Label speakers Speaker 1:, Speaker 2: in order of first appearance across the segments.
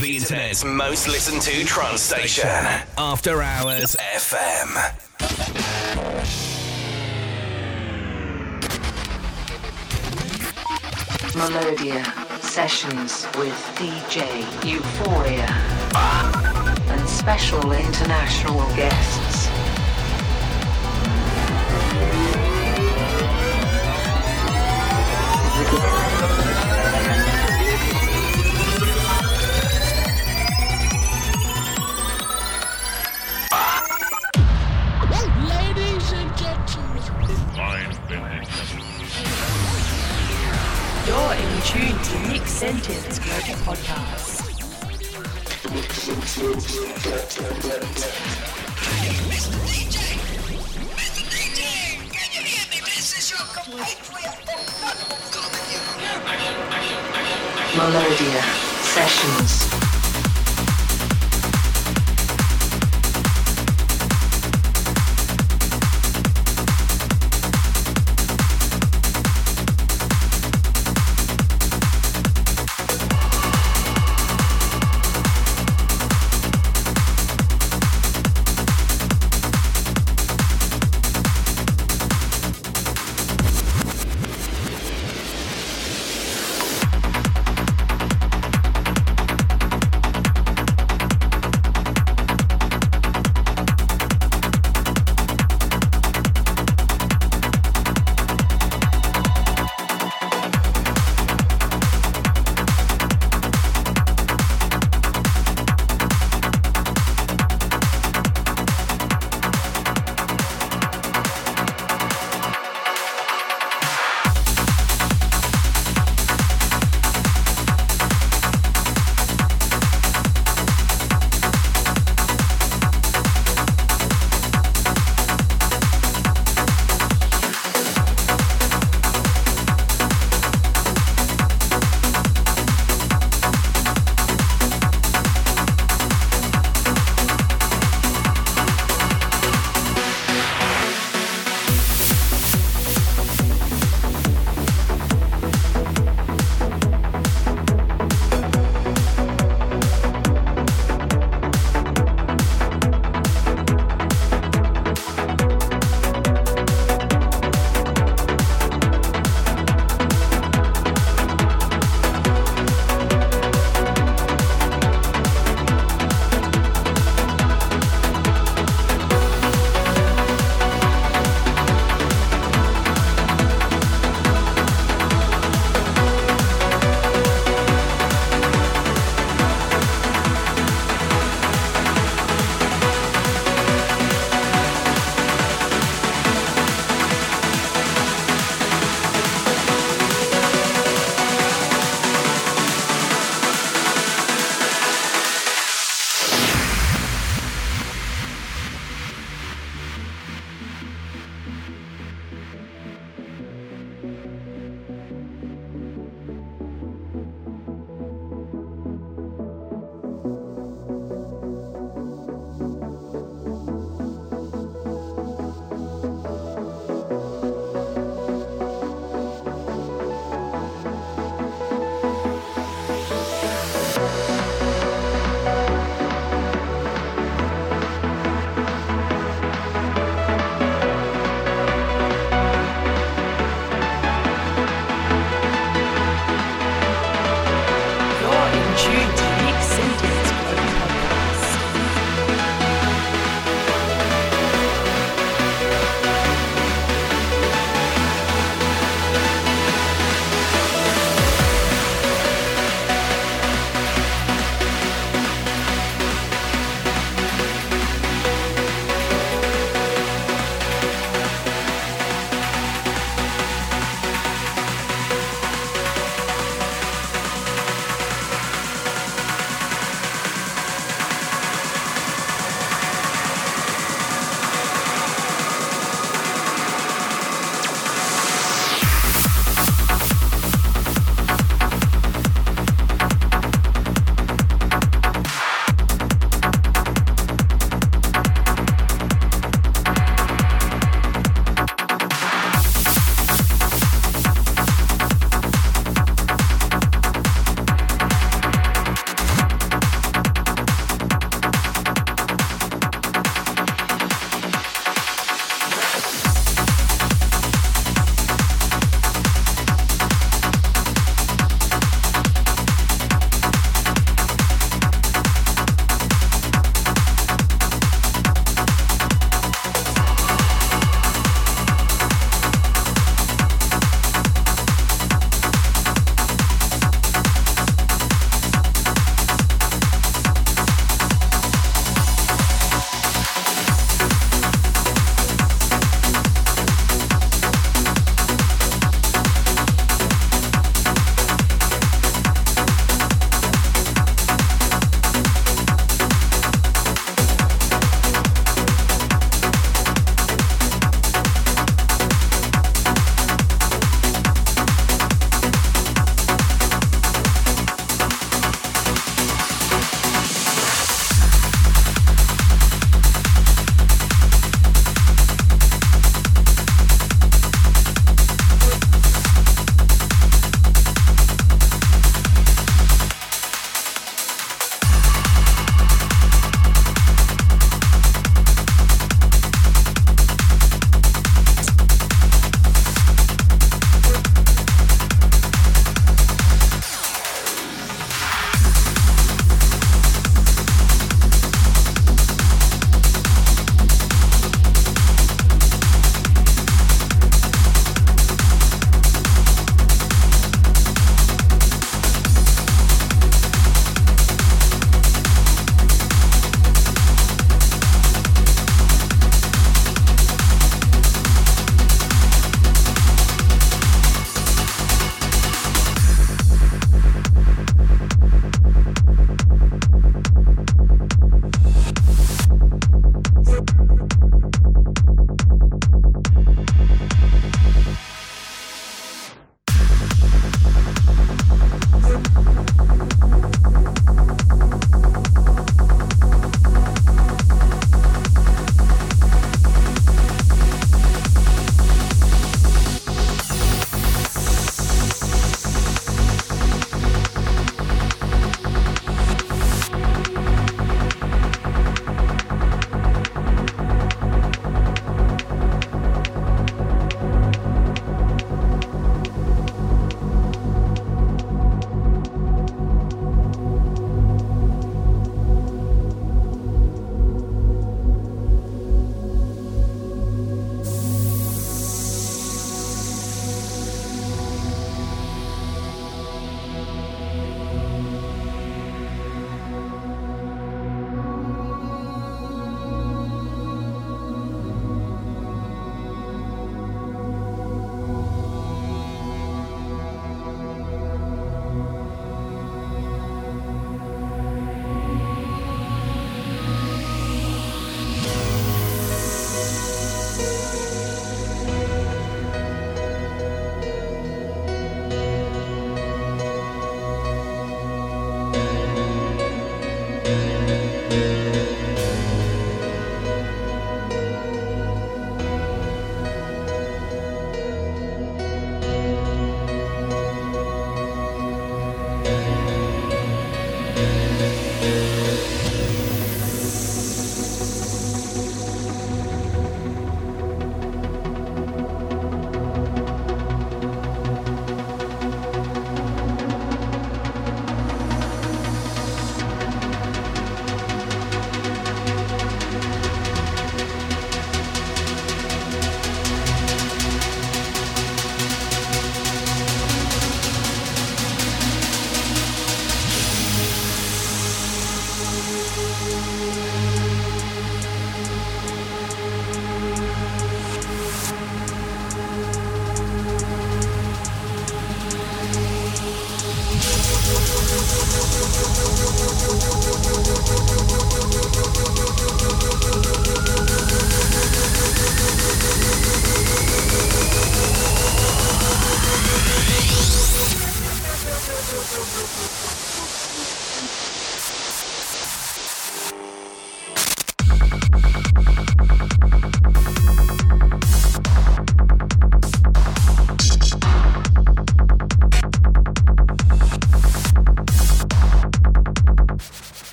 Speaker 1: the internet's most listened to trance station. After Hours FM.
Speaker 2: Melodia sessions with DJ Euphoria and special international guests.
Speaker 3: You're in tune to Nick Sentence Global Podcast.
Speaker 2: Melodia sessions.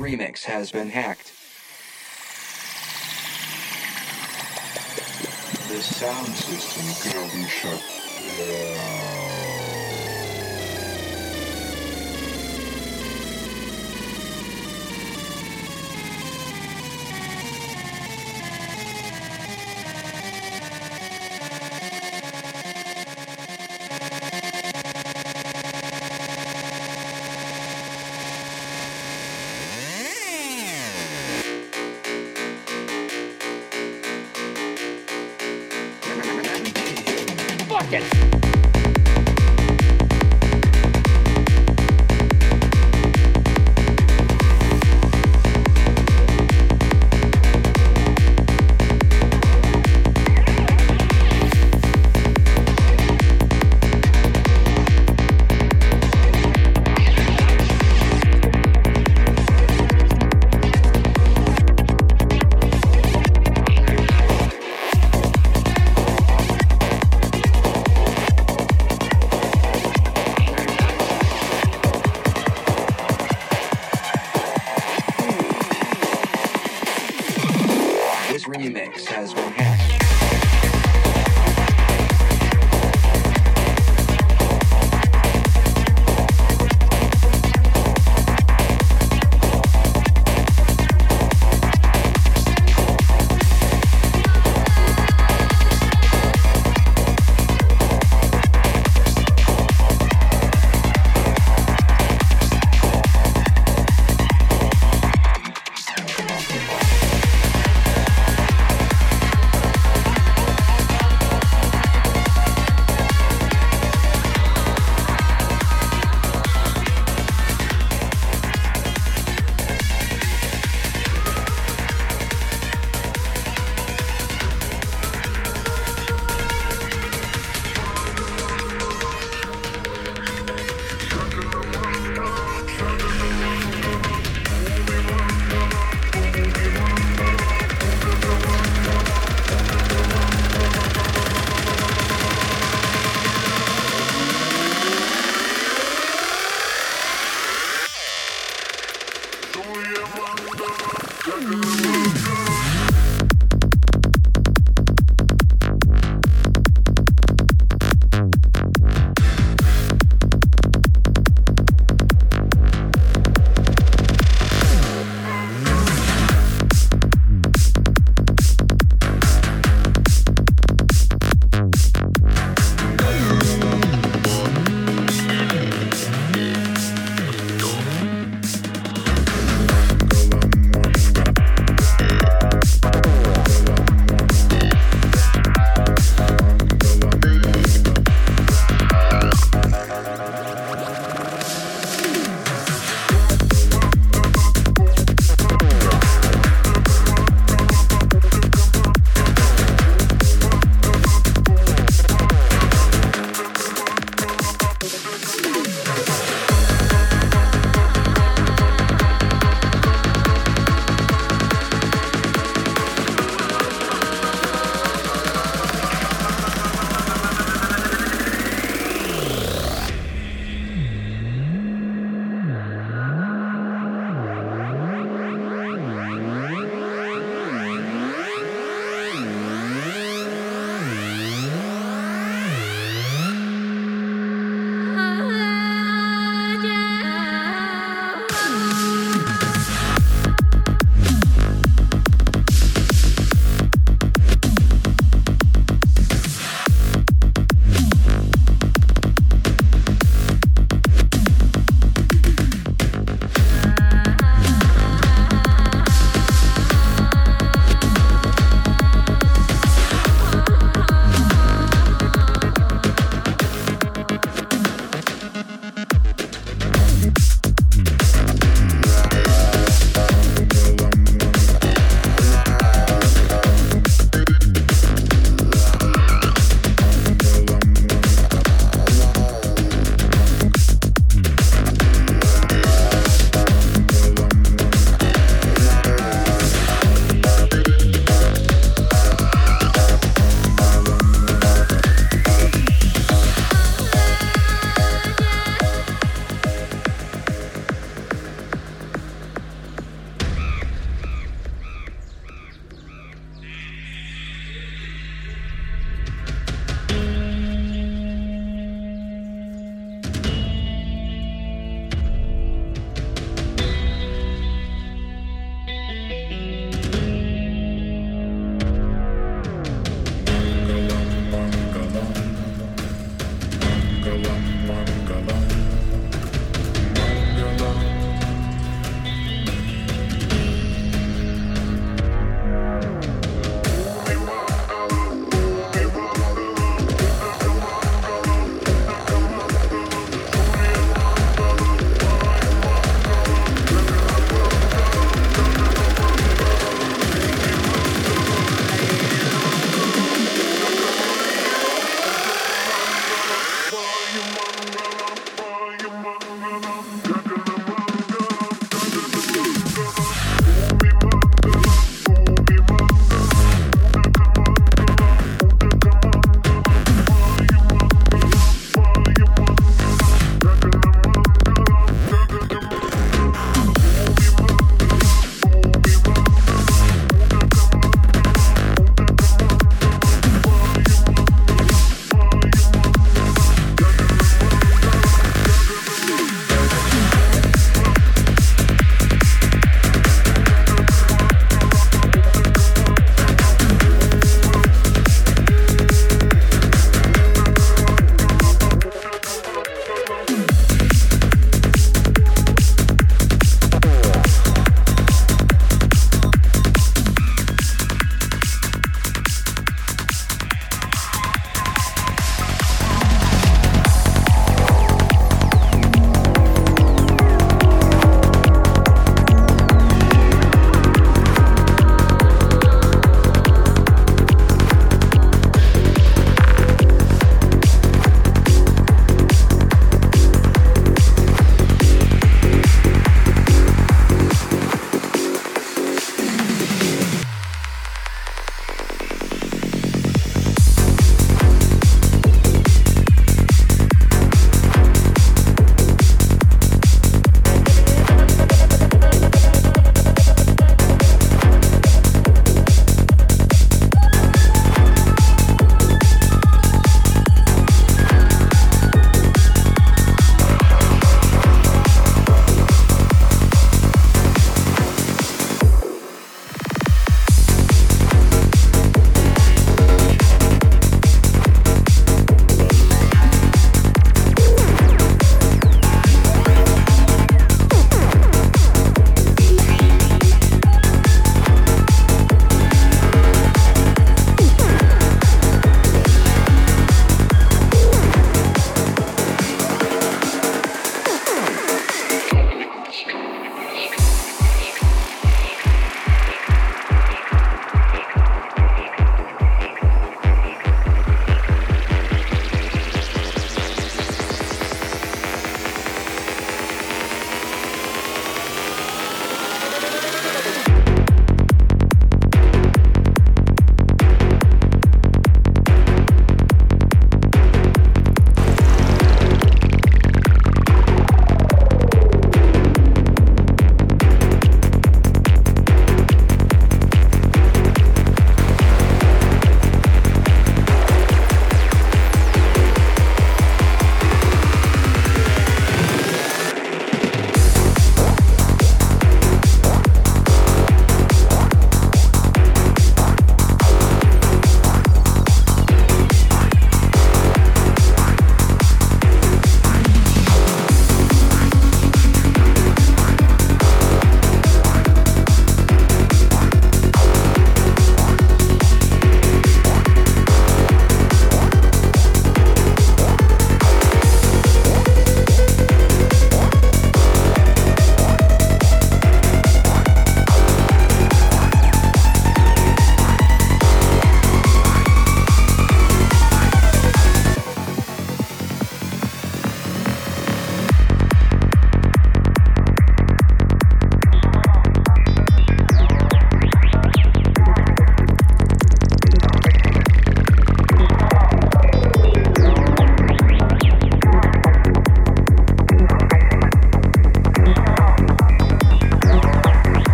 Speaker 4: Remix has been hacked.
Speaker 5: The sound system gonna be shut down.